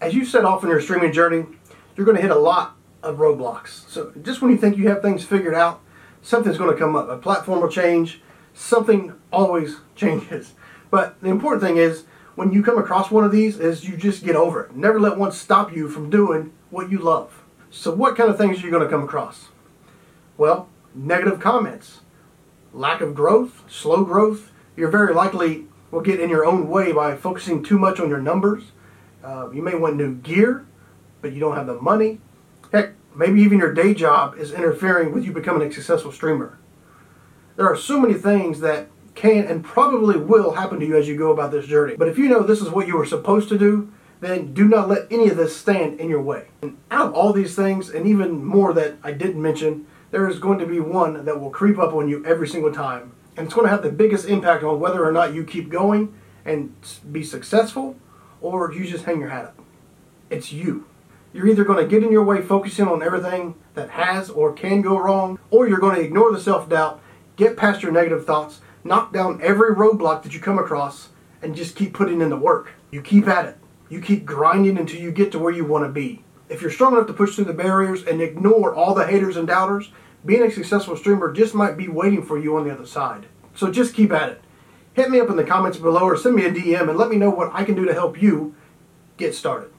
As you set off on your streaming journey, you're going to hit a lot of roadblocks. So just when you think you have things figured out, something's going to come up. A platform will change. Something always changes. But the important thing is when you come across one of these is you just get over it. Never let one stop you from doing what you love. So what kind of things are you going to come across? Well, negative comments, lack of growth, slow growth. You're very likely will get in your own way by focusing too much on your numbers. Uh, you may want new gear, but you don't have the money. Heck, maybe even your day job is interfering with you becoming a successful streamer. There are so many things that can and probably will happen to you as you go about this journey. But if you know this is what you were supposed to do, then do not let any of this stand in your way. And out of all these things, and even more that I didn't mention, there is going to be one that will creep up on you every single time. And it's going to have the biggest impact on whether or not you keep going and be successful or you just hang your hat up. It's you. You're either going to get in your way focusing on everything that has or can go wrong, or you're going to ignore the self doubt, get past your negative thoughts, knock down every roadblock that you come across, and just keep putting in the work. You keep at it. You keep grinding until you get to where you want to be. If you're strong enough to push through the barriers and ignore all the haters and doubters, being a successful streamer just might be waiting for you on the other side. So just keep at it. Hit me up in the comments below or send me a DM and let me know what I can do to help you get started.